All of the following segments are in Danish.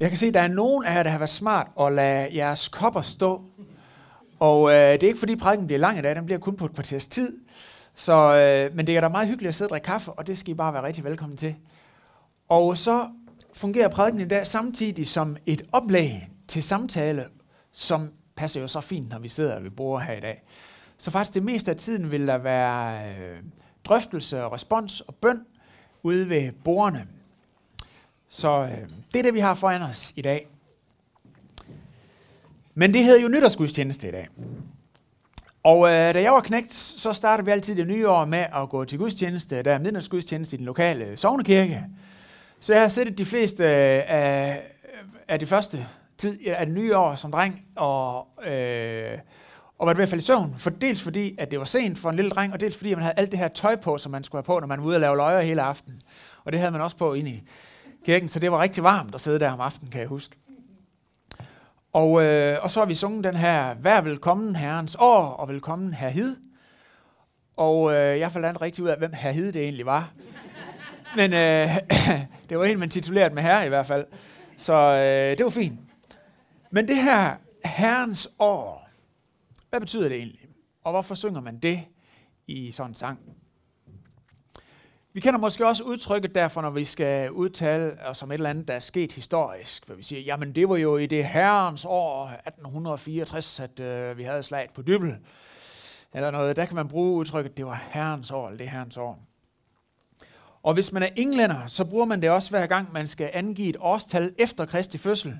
Jeg kan se, at der er nogen af jer, der har været smart og lade jeres kopper stå. Og øh, det er ikke fordi prædiken bliver lang i dag, den bliver kun på et kvarters tid. Så, øh, men det er da meget hyggeligt at sidde og drikke kaffe, og det skal I bare være rigtig velkommen til. Og så fungerer prædiken i dag samtidig som et oplæg til samtale, som passer jo så fint, når vi sidder ved bordet her i dag. Så faktisk det meste af tiden vil der være øh, drøftelse, respons og bøn ude ved bordene. Så øh, det er det, vi har foran os i dag. Men det hedder jo nytårsgudstjeneste i dag. Og øh, da jeg var knægt, så startede vi altid det nye år med at gå til gudstjeneste. Der er midnatsgudstjeneste i den lokale sovnekirke. Så jeg har set de fleste øh, af, af det første tid af det nye år som dreng, og, øh, og var ved at falde i søvn. For dels fordi, at det var sent for en lille dreng, og dels fordi, at man havde alt det her tøj på, som man skulle have på, når man var ude og lave løjer hele aften. Og det havde man også på ind i kirken, så det var rigtig varmt at sidde der om aftenen, kan jeg huske. Og, øh, og så har vi sunget den her, Vær velkommen herrens år, og velkommen herr Hid. Og øh, jeg forlandt rigtig ud af, hvem herr Hid det egentlig var. Men øh, det var en, man tituleret med herre i hvert fald. Så øh, det var fint. Men det her herrens år, hvad betyder det egentlig? Og hvorfor synger man det i sådan en sang? Vi kender måske også udtrykket derfor, når vi skal udtale øh, os om et eller andet, der er sket historisk, hvor vi siger, jamen det var jo i det herrens år 1864, at øh, vi havde slaget på dybel. Eller noget, der kan man bruge udtrykket, det var herrens år, eller det herrens år. Og hvis man er englænder, så bruger man det også hver gang, man skal angive et årstal efter Kristi fødsel.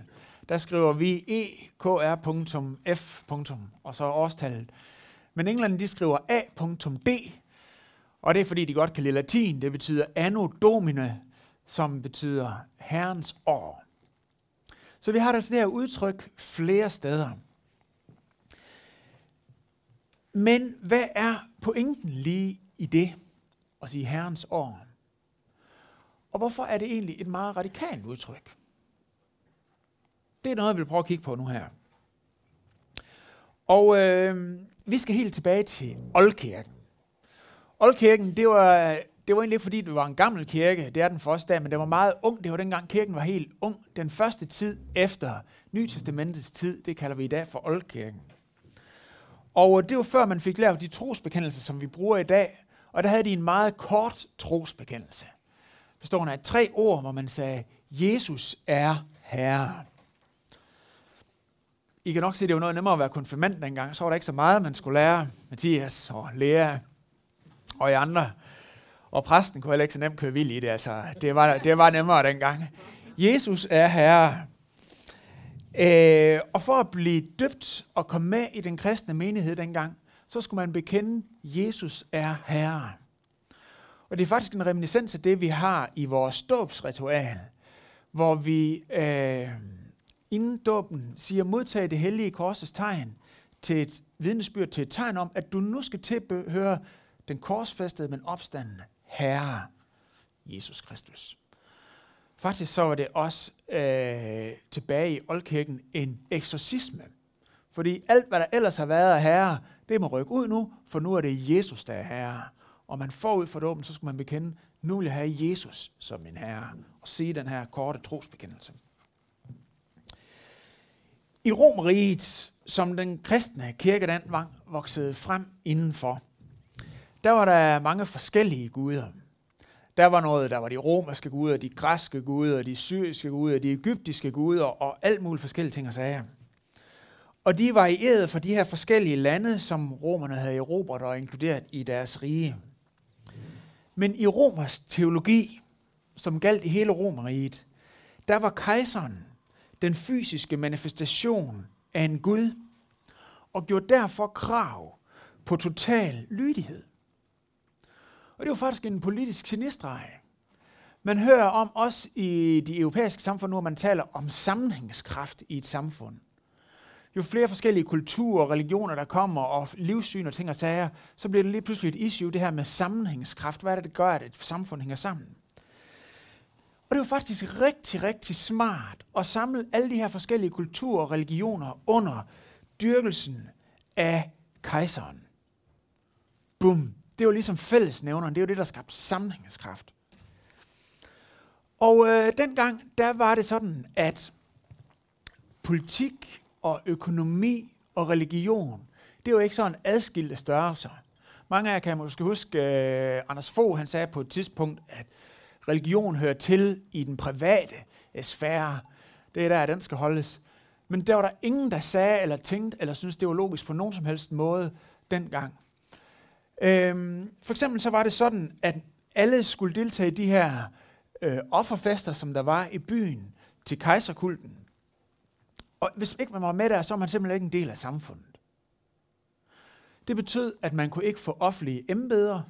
Der skriver vi ekr.f. og så årstallet. Men englænderne de skriver a.d, og det er fordi, de godt kan lide latin. Det betyder anno domine, som betyder herrens år. Så vi har altså det her udtryk flere steder. Men hvad er pointen lige i det at sige herrens år? Og hvorfor er det egentlig et meget radikalt udtryk? Det er noget, jeg vil prøve at kigge på nu her. Og øh, vi skal helt tilbage til Oldkirken. Oldkirken, det var, det var egentlig ikke fordi, det var en gammel kirke, det er den første dag, men det var meget ung. Det var dengang kirken var helt ung. Den første tid efter Nytestamentets tid, det kalder vi i dag for Oldkirken. Og øh, det var før man fik lavet de trosbekendelser, som vi bruger i dag. Og der havde de en meget kort trosbekendelse. Bestående af tre ord, hvor man sagde, Jesus er Herre. I kan nok se, det var noget nemmere at være konfirmand dengang. Så var der ikke så meget, man skulle lære. Mathias og Lea og i andre. Og præsten kunne heller ikke så nemt køre vild i det. Altså, det, var, det var nemmere dengang. Jesus er herre. Øh, og for at blive døbt og komme med i den kristne menighed dengang, så skulle man bekende, Jesus er herre. Og det er faktisk en reminiscens af det, vi har i vores dåbsritual, hvor vi øh, inden dåben siger, modtag det hellige korsets tegn til et vidnesbyrd, til et tegn om, at du nu skal tilhøre den korsfæstede, men opstandende Herre, Jesus Kristus. Faktisk så var det også øh, tilbage i Oldkirken en eksorcisme. Fordi alt, hvad der ellers har været af herre, det må rykke ud nu, for nu er det Jesus, der er herre. Og man forud for dåben, så skal man bekende, nu vil jeg have Jesus som min herre, og sige den her korte trosbekendelse. I Romeriet, som den kristne kirke den voksede frem indenfor, der var der mange forskellige guder. Der var noget, der var de romerske guder, de græske guder, de syriske guder, de egyptiske guder og alt muligt forskellige ting og sager. Og de varierede for de her forskellige lande, som romerne havde erobret og inkluderet i deres rige. Men i romers teologi, som galt i hele romeriet, der var kejseren den fysiske manifestation af en Gud, og gjorde derfor krav på total lydighed. Og det var faktisk en politisk genistreg. Man hører om også i de europæiske samfund nu, at man taler om sammenhængskraft i et samfund. Jo flere forskellige kulturer og religioner, der kommer, og livssyn og ting og sager, så bliver det lige pludselig et issue, det her med sammenhængskraft. Hvad er det, det gør, at et samfund hænger sammen? Og det var faktisk rigtig, rigtig smart at samle alle de her forskellige kulturer og religioner under dyrkelsen af kejseren. Bum, det var ligesom fællesnævneren. Det var det, der skabte sammenhængskraft. Og øh, dengang, der var det sådan, at politik og økonomi og religion, det var ikke sådan adskilte størrelser. Mange af jer kan måske huske, øh, Anders Fogh, han sagde på et tidspunkt, at religion hører til i den private øh, sfære. Det er der, at den skal holdes. Men der var der ingen, der sagde eller tænkte, eller syntes, det var logisk på nogen som helst måde dengang. Øhm, for eksempel så var det sådan, at alle skulle deltage i de her øh, offerfester, som der var i byen til kejserkulten. Og hvis ikke man var med der, så var man simpelthen ikke en del af samfundet. Det betød, at man kunne ikke få offentlige embeder,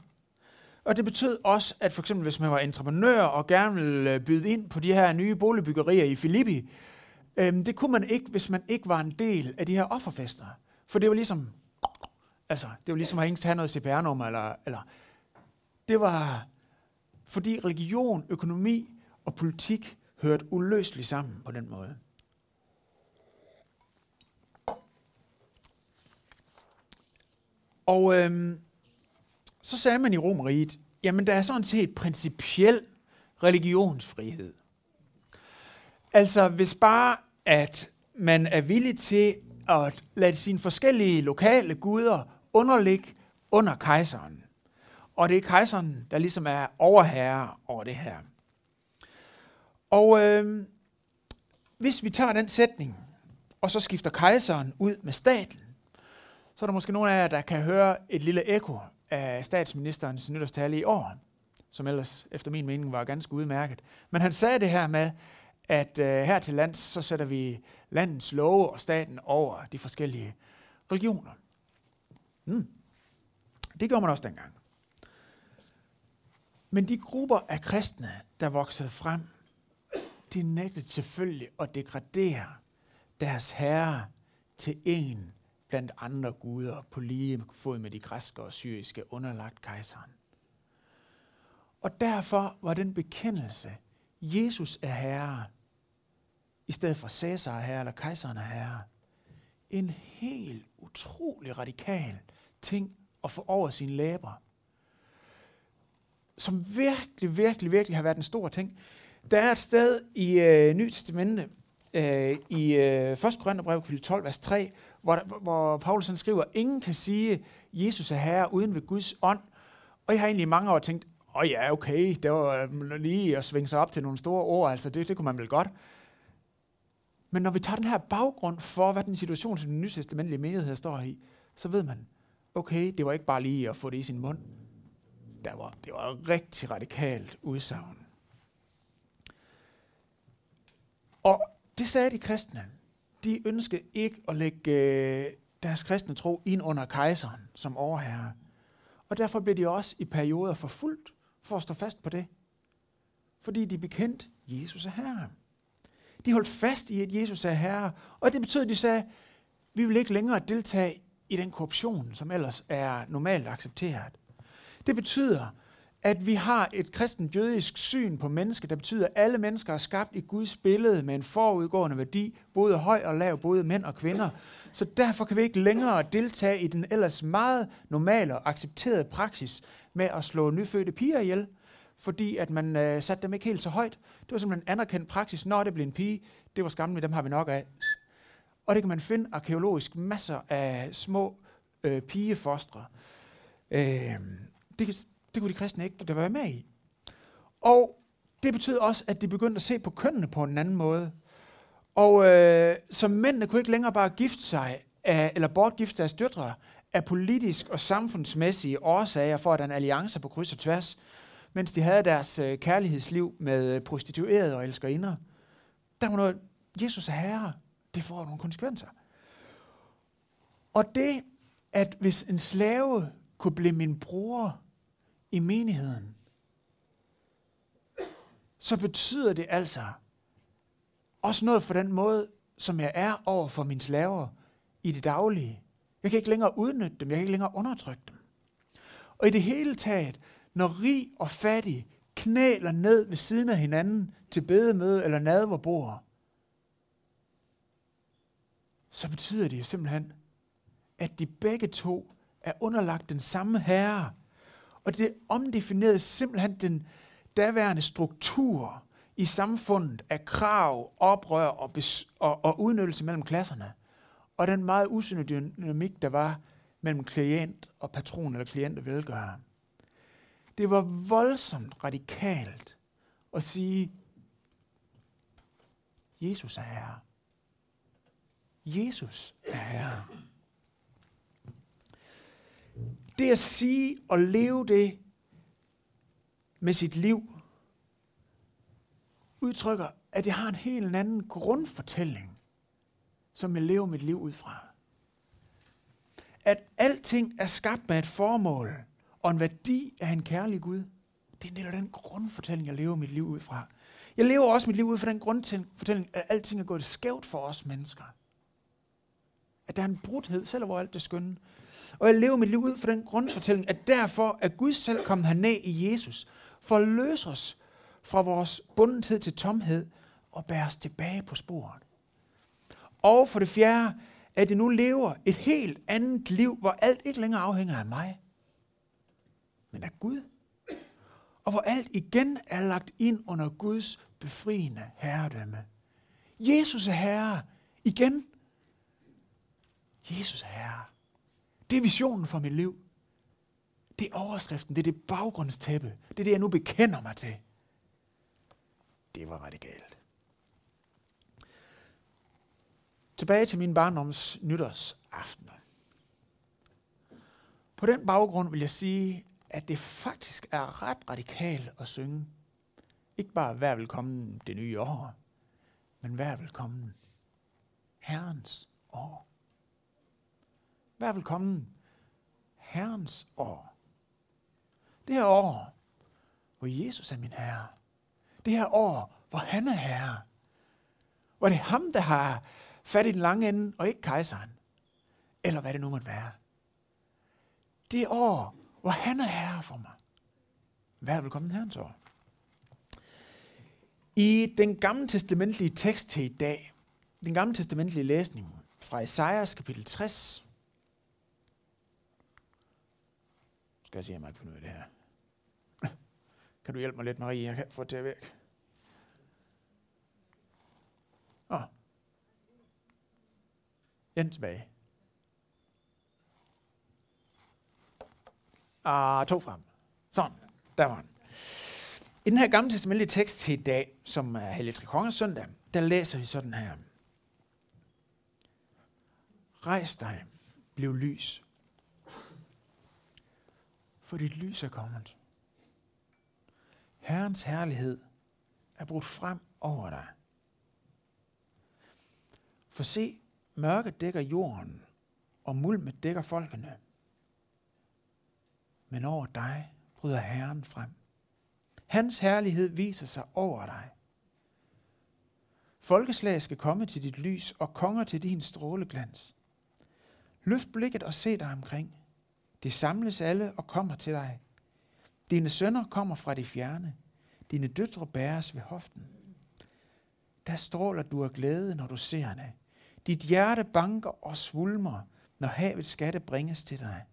og det betød også, at for eksempel hvis man var entreprenør og gerne ville øh, byde ind på de her nye boligbyggerier i Filippi, øh, det kunne man ikke, hvis man ikke var en del af de her offerfester. For det var ligesom, altså, det var ligesom at ikke have noget CPR-nummer, eller, eller det var, fordi religion, økonomi og politik hørte uløseligt sammen på den måde. Og øhm, så sagde man i Romeriet, jamen der er sådan set principiel religionsfrihed. Altså hvis bare, at man er villig til at lade sine forskellige lokale guder underligge under kejseren. Og det er kejseren, der ligesom er overherre over det her. Og øh, hvis vi tager den sætning, og så skifter kejseren ud med staten, så er der måske nogle af jer, der kan høre et lille ekko af statsministerens nytårstale i år, som ellers efter min mening var ganske udmærket. Men han sagde det her med, at øh, her til lands, så sætter vi landets love og staten over de forskellige religioner. Mm. Det gjorde man også dengang. Men de grupper af kristne, der voksede frem, de nægtede selvfølgelig at degradere deres herre til en blandt andre guder på lige fod med de græske og syriske underlagt kejseren. Og derfor var den bekendelse, Jesus er herre, i stedet for Cæsar er herre eller kejseren er herre, en helt utrolig radikal ting at få over sine læber. Som virkelig, virkelig, virkelig har været en stor ting. Der er et sted i øh, Nyt Testamente, øh, i øh, 1. Korintherbrev, kapitel 12, vers 3, hvor, hvor Paulus han skriver, ingen kan sige, Jesus er herre uden ved Guds ånd. Og jeg har egentlig i mange år tænkt, åh oh ja, okay, det var øh, lige at svinge sig op til nogle store ord, altså det, det kunne man vel godt. Men når vi tager den her baggrund for, hvad den situation, som den nytestamentlige menighed står i, så ved man, okay, det var ikke bare lige at få det i sin mund. Der var, det var et rigtig radikalt udsagn. Og det sagde de kristne de ønskede ikke at lægge øh, deres kristne tro ind under kejseren som overherre. Og derfor blev de også i perioder forfulgt for at stå fast på det. Fordi de bekendte, Jesus er herre. De holdt fast i, at Jesus er herre. Og det betød, at de sagde, vi vil ikke længere deltage i den korruption, som ellers er normalt accepteret. Det betyder, at vi har et kristent jødisk syn på mennesket, der betyder, at alle mennesker er skabt i Guds billede med en forudgående værdi, både høj og lav, både mænd og kvinder. Så derfor kan vi ikke længere deltage i den ellers meget normale og accepterede praksis med at slå nyfødte piger ihjel, fordi at man øh, satte dem ikke helt så højt. Det var simpelthen en anerkendt praksis. Når det blev en pige, det var skammeligt, dem har vi nok af. Og det kan man finde arkeologisk masser af små øh, pigefostre. Øh, det, det kunne de kristne ikke der være med i. Og det betød også, at de begyndte at se på kønnene på en anden måde. Og øh, så mændene kunne ikke længere bare gifte sig, af, eller bortgifte deres døtre, af politisk og samfundsmæssige årsager for at en alliance på kryds og tværs, mens de havde deres øh, kærlighedsliv med øh, prostituerede og elskerinder. Der var noget, Jesus er herre, det får nogle konsekvenser. Og det, at hvis en slave kunne blive min bror, i menigheden, så betyder det altså også noget for den måde, som jeg er over for mine slaver i det daglige. Jeg kan ikke længere udnytte dem, jeg kan ikke længere undertrykke dem. Og i det hele taget, når rig og fattig knæler ned ved siden af hinanden til bedemøde eller nadverbord, så betyder det jo simpelthen, at de begge to er underlagt den samme herre, og det omdefinerede simpelthen den daværende struktur i samfundet af krav, oprør og, bes- og, og udnyttelse mellem klasserne, og den meget usynlige dynamik, der var mellem klient og patron eller klient og velgører. Det var voldsomt radikalt at sige, Jesus er herre. Jesus er herre. Det at sige og leve det med sit liv, udtrykker, at jeg har en helt anden grundfortælling, som jeg lever mit liv ud fra. At alting er skabt med et formål og en værdi af en kærlig Gud. Det er en del af den grundfortælling, jeg lever mit liv ud fra. Jeg lever også mit liv ud fra den grundfortælling, at alting er gået skævt for os mennesker. At der er en brudhed, selv hvor alt det skønne. Og jeg lever mit liv ud fra den grundfortælling, at derfor er Gud selv kommet herned i Jesus, for at løse os fra vores bundethed til tomhed og bære os tilbage på sporet. Og for det fjerde, at det nu lever et helt andet liv, hvor alt ikke længere afhænger af mig, men af Gud. Og hvor alt igen er lagt ind under Guds befriende herredømme. Jesus er herre. Igen. Jesus er herre. Det er visionen for mit liv. Det er overskriften, det er det baggrundstæppe. Det er det, jeg nu bekender mig til. Det var radikalt. Tilbage til min barndoms nytårsaften. På den baggrund vil jeg sige, at det faktisk er ret radikalt at synge. Ikke bare hver velkommen det nye år, men hver velkommen Herrens år. Vær velkommen Herrens år. Det her år, hvor Jesus er min Herre. Det her år, hvor han er Herre. Hvor det er ham, der har fat i den lange ende, og ikke kejseren. Eller hvad det nu måtte være. Det år, hvor han er Herre for mig. Vær velkommen Herrens år. I den gamle testamentlige tekst til i dag, den gamle testamentlige læsning fra Esajas kapitel 60, skal jeg se, at jeg må ikke finde ud af det her. Kan du hjælpe mig lidt, Marie? Jeg kan få det væk. Åh. Oh. Igen tilbage. Ah, to frem. Sådan, der var den. I den her gamle testamentlige tekst til i dag, som er Hellig Tre Kongers søndag, der læser vi sådan her. Rejs dig, bliv lys, for dit lys er kommet. Herrens herlighed er brudt frem over dig. For se, Mørke dækker jorden, og mulmet dækker folkene. Men over dig bryder Herren frem. Hans herlighed viser sig over dig. Folkeslag skal komme til dit lys, og konger til din stråleglans. Løft blikket og se dig omkring. Det samles alle og kommer til dig. Dine sønner kommer fra de fjerne. Dine døtre bæres ved hoften. Der stråler du af glæde, når du ser hende. Dit hjerte banker og svulmer, når havets skatte bringes til dig,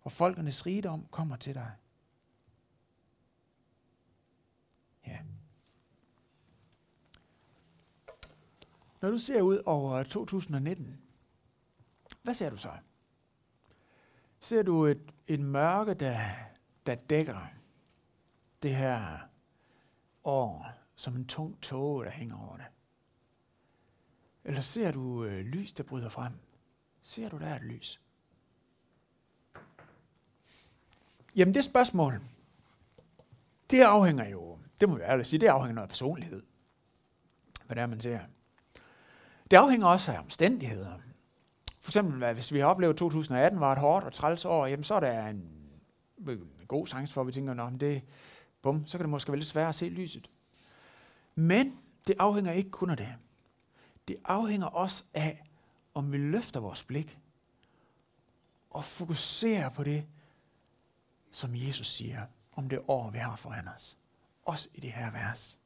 og folkenes rigdom kommer til dig. Ja. Når du ser ud over 2019, hvad ser du så? Ser du et, et mørke, der, der dækker det her år som en tung tåge, der hænger over det? Eller ser du øh, lys, der bryder frem? Ser du der et lys? Jamen det spørgsmål, det afhænger jo, det må vi ærligt sige, det afhænger noget af personlighed. Hvad det er, man ser. Det afhænger også af omstændigheder. For eksempel, hvis vi har oplevet, at 2018 var et hårdt og træls år, jamen så er der en, øh, en god chance for, at vi tænker, om det, bum, så kan det måske være lidt svært at se lyset. Men det afhænger ikke kun af det. Det afhænger også af, om vi løfter vores blik og fokuserer på det, som Jesus siger om det år, vi har foran os. Også i det her vers.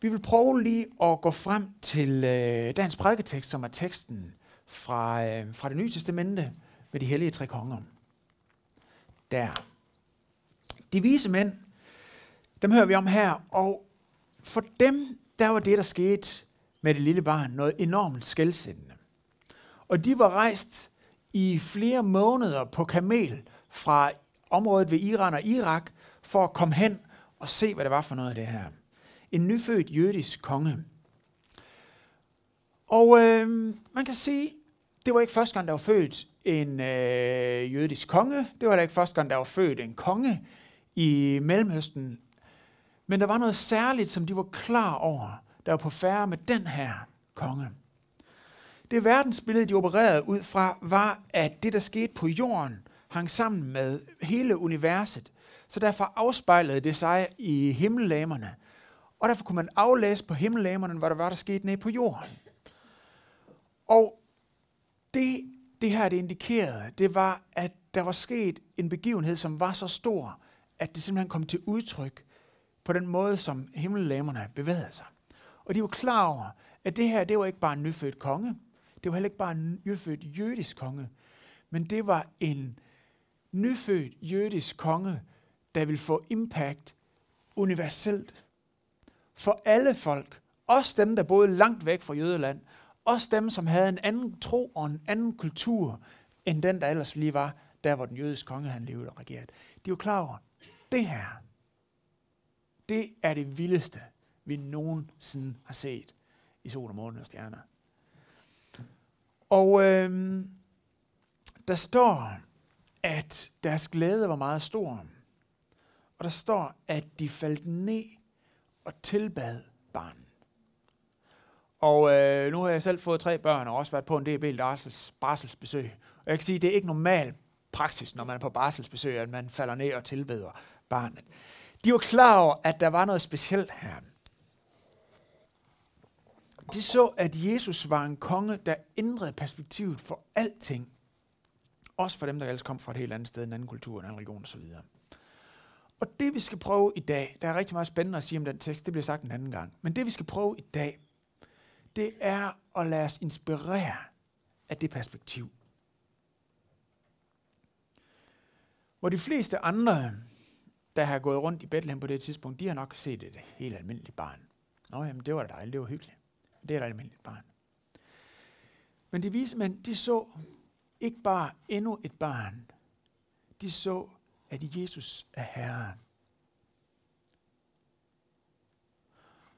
Vi vil prøve lige at gå frem til øh, dagens prædiketekst, som er teksten fra, øh, fra det nye testamente med de hellige tre konger. Der De vise mænd, dem hører vi om her, og for dem, der var det, der skete med det lille barn, noget enormt skældsættende. Og de var rejst i flere måneder på kamel fra området ved Iran og Irak for at komme hen og se, hvad det var for noget af det her. En nyfødt jødisk konge. Og øh, man kan sige, det var ikke første gang, der var født en øh, jødisk konge. Det var da ikke første gang, der var født en konge i Mellemøsten. Men der var noget særligt, som de var klar over, der var på færre med den her konge. Det verdensbillede, de opererede ud fra, var, at det, der skete på jorden, hang sammen med hele universet. Så derfor afspejlede det sig i himmellamerne. Og derfor kunne man aflæse på himmellamerne, hvad der var, der skete nede på jorden. Og det, det her det indikerede, det var, at der var sket en begivenhed, som var så stor, at det simpelthen kom til udtryk på den måde, som himmellamerne bevægede sig. Og de var klar over, at det her, det var ikke bare en nyfødt konge. Det var heller ikke bare en nyfødt jødisk konge. Men det var en nyfødt jødisk konge, der vil få impact universelt for alle folk. Også dem, der boede langt væk fra jødeland. Også dem, som havde en anden tro og en anden kultur, end den, der ellers lige var, der hvor den jødiske konge han levede og regerede. De var klar over, det her, det er det vildeste, vi nogensinde har set i sol og måne og stjerner. Og øh, der står, at deres glæde var meget stor. Og der står, at de faldt ned og tilbad barnet. Og øh, nu har jeg selv fået tre børn og også været på en del barsels, barselsbesøg. Og jeg kan sige, at det er ikke normal praksis, når man er på barselsbesøg, at man falder ned og tilbeder barnet. De var klar over, at der var noget specielt her. De så, at Jesus var en konge, der ændrede perspektivet for alting. Også for dem, der ellers kom fra et helt andet sted, en anden kultur, en anden religion osv. Og det vi skal prøve i dag, der er rigtig meget spændende at sige om den tekst, det bliver sagt en anden gang. Men det vi skal prøve i dag, det er at lade os inspirere af det perspektiv. Hvor de fleste andre, der har gået rundt i Bethlehem på det tidspunkt, de har nok set et helt almindeligt barn. Nå, jamen det var da dejligt, det var hyggeligt. Det er et almindeligt barn. Men de vise mænd, de så ikke bare endnu et barn. De så, at Jesus er Herren.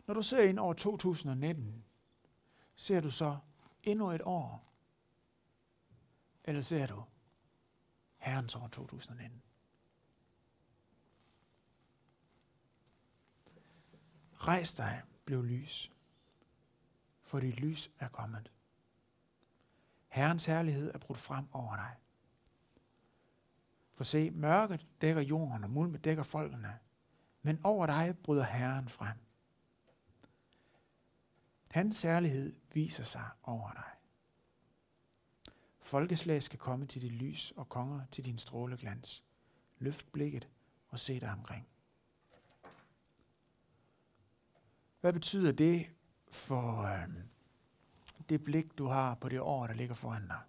Når du ser ind over 2019, ser du så endnu et år? Eller ser du Herrens år 2019? Rejs dig, blev lys, for dit lys er kommet. Herrens herlighed er brudt frem over dig. For se, mørket dækker jorden, og mulmet dækker folkene, men over dig bryder Herren frem. Hans særlighed viser sig over dig. Folkeslag skal komme til dit lys og konger til din stråleglans. Løft blikket og se dig omkring. Hvad betyder det for øh, det blik, du har på det år, der ligger foran dig?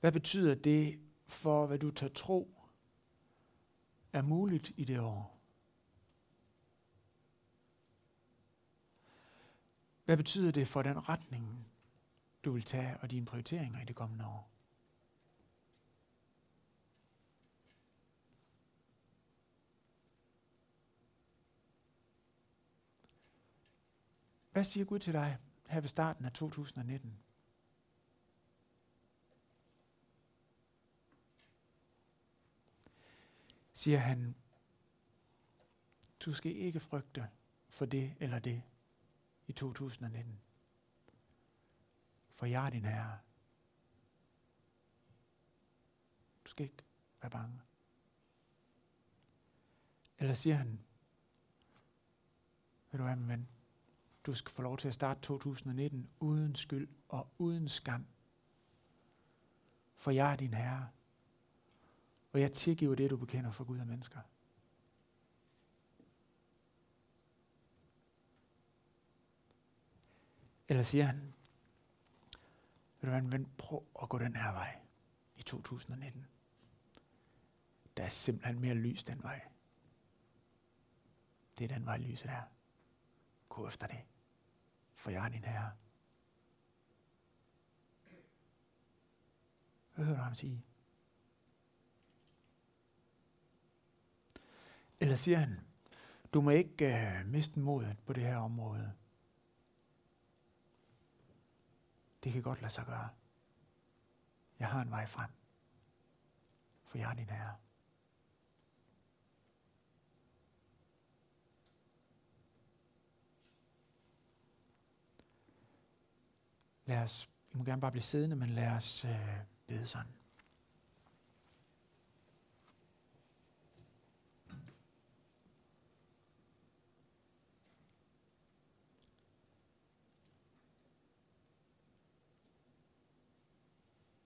Hvad betyder det for, hvad du tager tro er muligt i det år? Hvad betyder det for den retning, du vil tage og dine prioriteringer i det kommende år? Hvad siger Gud til dig her ved starten af 2019? Siger han, du skal ikke frygte for det eller det i 2019. For jeg er din herre. Du skal ikke være bange. Eller siger han, vil du være min ven? Du skal få lov til at starte 2019 uden skyld og uden skam. For jeg er din herre. Og jeg tilgiver det, du bekender for Gud og mennesker. Eller siger han, vil du være en ven, prøv at gå den her vej i 2019. der er simpelthen mere lys den vej. Det er den vej, lyset er. Gå efter det. For jeg er din herre. Hvad hører du ham sige? Eller siger han, du må ikke uh, miste modet på det her område. Det kan godt lade sig gøre. Jeg har en vej frem. For jeg er din herre. Lad os, vi må gerne bare blive siddende, men lad os øh, bede sådan.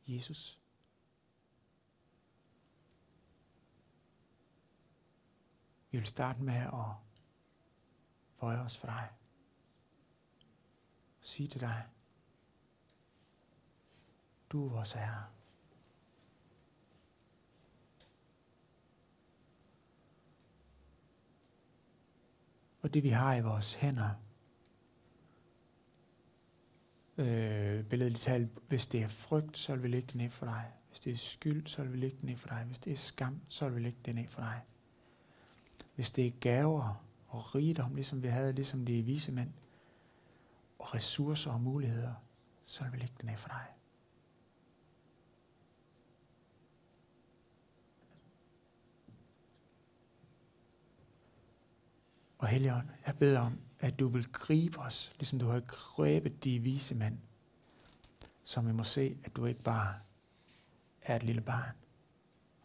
Jesus. Vi vil starte med at bøje os for dig. Sige til dig, du er vores Herre. Og det vi har i vores hænder, øh, billedligt talt, hvis det er frygt, så vil vi lægge det ned for dig. Hvis det er skyld, så vil vi lægge det ned for dig. Hvis det er skam, så vil vi lægge det ned for dig. Hvis det er gaver og rigdom, ligesom vi havde, ligesom de vise mænd, og ressourcer og muligheder, så vil vi lægge det ned for dig. Og Helligånd, jeg beder om, at du vil gribe os, ligesom du har grebet de vise mænd, så vi må se, at du ikke bare er et lille barn,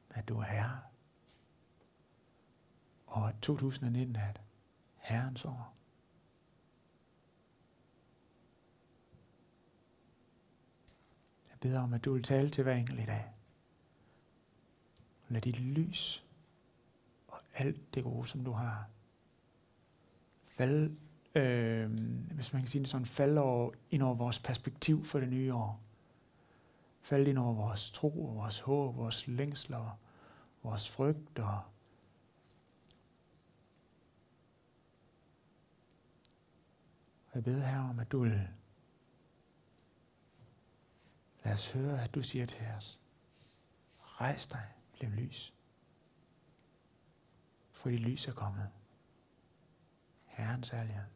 men at du er herre. Og at 2019 er et herrens år. Jeg beder om, at du vil tale til hver enkelt i dag. Lad dit lys og alt det gode, som du har, fald, øh, hvis man kan sige det sådan, falde over, ind over vores perspektiv for det nye år. Falde ind over vores tro, og vores håb, vores længsler, vores frygt og jeg beder her om, at du vil lad os høre, at du siger til os, rejs dig, bliv lys, for dit lys er kommet. Herrens ærlighed.